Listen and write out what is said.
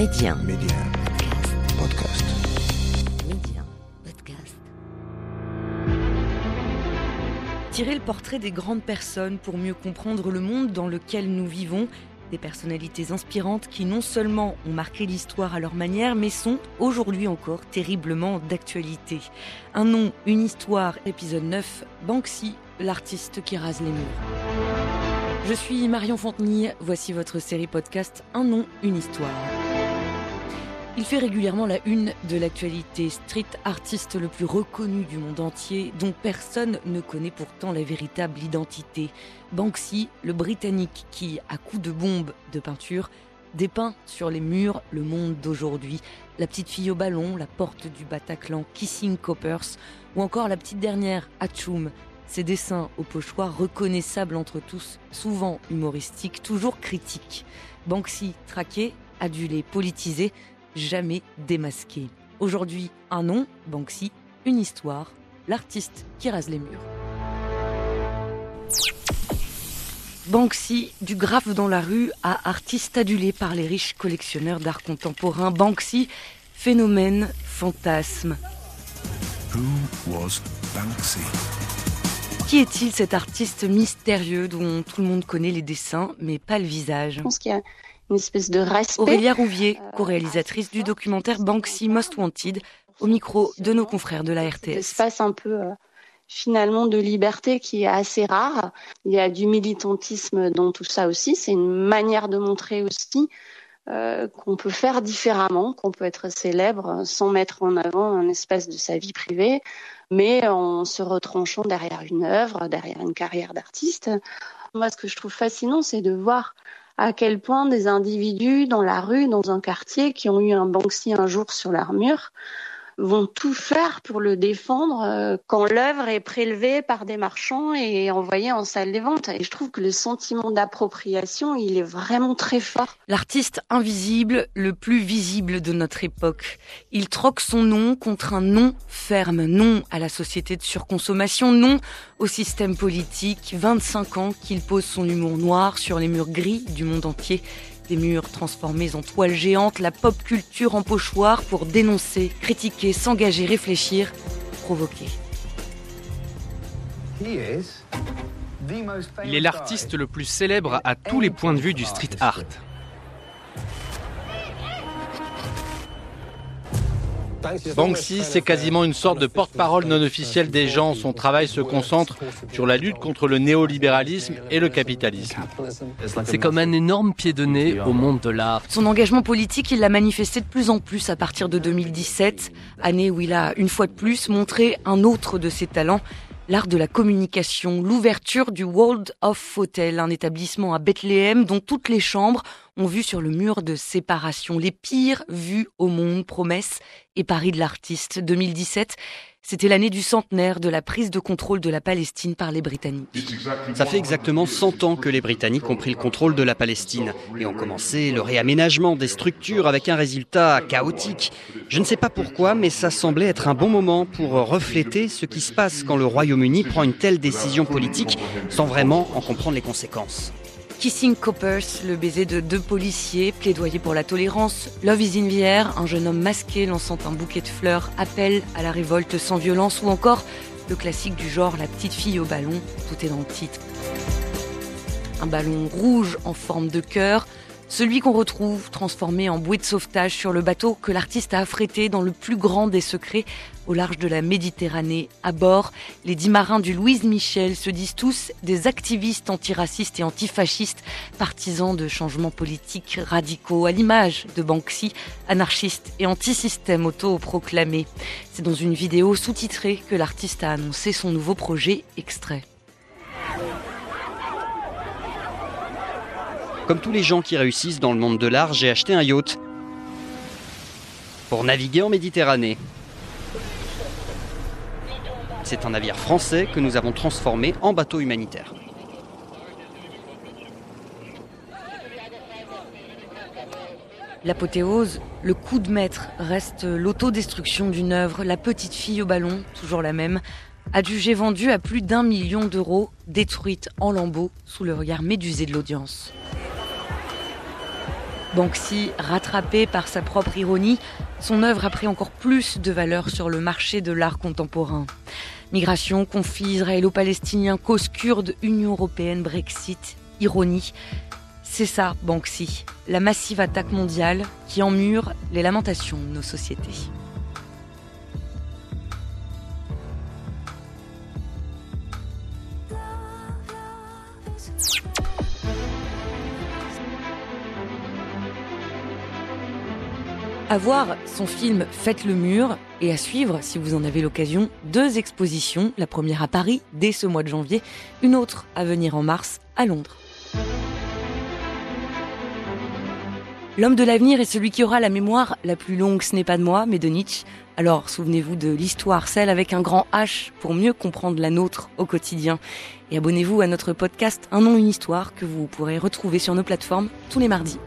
Média. Média. Podcast. Média. Podcast. Tirer le portrait des grandes personnes pour mieux comprendre le monde dans lequel nous vivons. Des personnalités inspirantes qui non seulement ont marqué l'histoire à leur manière, mais sont aujourd'hui encore terriblement d'actualité. Un nom, une histoire, épisode 9, Banksy, l'artiste qui rase les murs. Je suis Marion Fontenille, voici votre série podcast Un nom, une histoire. Il fait régulièrement la une de l'actualité, street artiste le plus reconnu du monde entier, dont personne ne connaît pourtant la véritable identité. Banksy, le Britannique qui, à coups de bombes de peinture, dépeint sur les murs le monde d'aujourd'hui. La petite fille au ballon, la porte du Bataclan, Kissing Coppers, ou encore la petite dernière, Hatchoum. Ces dessins au pochoir reconnaissables entre tous, souvent humoristiques, toujours critiques. Banksy, traqué, adulé, politisé, jamais démasqué. Aujourd'hui, un nom, Banksy, une histoire, l'artiste qui rase les murs. Banksy, du graphe dans la rue à artiste adulé par les riches collectionneurs d'art contemporain. Banksy, phénomène, fantasme. Who was Banksy? Qui est-il cet artiste mystérieux dont tout le monde connaît les dessins mais pas le visage? Je pense qu'il y a une espèce de respect. Aurélia Rouvier, co-réalisatrice du documentaire Banksy Most Wanted, au micro de nos confrères de la RTS. Espace un peu euh, finalement de liberté qui est assez rare. Il y a du militantisme dans tout ça aussi. C'est une manière de montrer aussi euh, qu'on peut faire différemment, qu'on peut être célèbre sans mettre en avant un espace de sa vie privée, mais en se retranchant derrière une œuvre, derrière une carrière d'artiste. Moi, ce que je trouve fascinant, c'est de voir à quel point des individus dans la rue, dans un quartier, qui ont eu un Banksy un jour sur leur mur, vont tout faire pour le défendre euh, quand l'œuvre est prélevée par des marchands et envoyée en salle des ventes. Et je trouve que le sentiment d'appropriation, il est vraiment très fort. L'artiste invisible, le plus visible de notre époque. Il troque son nom contre un nom ferme, non à la société de surconsommation, non au système politique. 25 ans qu'il pose son humour noir sur les murs gris du monde entier des murs transformés en toiles géantes, la pop culture en pochoir pour dénoncer, critiquer, s'engager, réfléchir, provoquer. Il est l'artiste le plus célèbre à tous les points de vue du street art. Banksy, c'est quasiment une sorte de porte-parole non officielle des gens. Son travail se concentre sur la lutte contre le néolibéralisme et le capitalisme. C'est comme un énorme pied de nez au monde de l'art. Son engagement politique, il l'a manifesté de plus en plus à partir de 2017, année où il a une fois de plus montré un autre de ses talents, l'art de la communication, l'ouverture du World of Hotel, un établissement à Bethléem dont toutes les chambres ont vu sur le mur de séparation les pires vues au monde, promesses et Paris de l'artiste 2017. C'était l'année du centenaire de la prise de contrôle de la Palestine par les Britanniques. Ça fait exactement 100 ans que les Britanniques ont pris le contrôle de la Palestine et ont commencé le réaménagement des structures avec un résultat chaotique. Je ne sais pas pourquoi, mais ça semblait être un bon moment pour refléter ce qui se passe quand le Royaume-Uni prend une telle décision politique sans vraiment en comprendre les conséquences. Kissing Coppers, le baiser de deux policiers, plaidoyer pour la tolérance, Love is in the un jeune homme masqué lançant un bouquet de fleurs, appel à la révolte sans violence, ou encore le classique du genre La petite fille au ballon, tout est dans le titre. Un ballon rouge en forme de cœur, celui qu'on retrouve transformé en bouée de sauvetage sur le bateau que l'artiste a affrété dans le plus grand des secrets au large de la Méditerranée. À bord, les dix marins du Louise Michel se disent tous des activistes antiracistes et antifascistes, partisans de changements politiques radicaux, à l'image de Banksy, anarchiste et anti-système auto-proclamé. C'est dans une vidéo sous-titrée que l'artiste a annoncé son nouveau projet extrait. Comme tous les gens qui réussissent dans le monde de l'art, j'ai acheté un yacht pour naviguer en Méditerranée. C'est un navire français que nous avons transformé en bateau humanitaire. L'apothéose, le coup de maître, reste l'autodestruction d'une œuvre, la petite fille au ballon, toujours la même, adjugée vendue à plus d'un million d'euros, détruite en lambeaux sous le regard médusé de l'audience. Banksy, rattrapé par sa propre ironie, son œuvre a pris encore plus de valeur sur le marché de l'art contemporain. Migration, conflit israélo-palestinien, cause kurde, Union européenne, Brexit, ironie. C'est ça, Banksy, la massive attaque mondiale qui emmure les lamentations de nos sociétés. À voir son film Faites le mur et à suivre, si vous en avez l'occasion, deux expositions, la première à Paris dès ce mois de janvier, une autre à venir en mars à Londres. L'homme de l'avenir est celui qui aura la mémoire la plus longue, ce n'est pas de moi, mais de Nietzsche. Alors souvenez-vous de l'histoire, celle avec un grand H, pour mieux comprendre la nôtre au quotidien. Et abonnez-vous à notre podcast Un nom, une histoire que vous pourrez retrouver sur nos plateformes tous les mardis.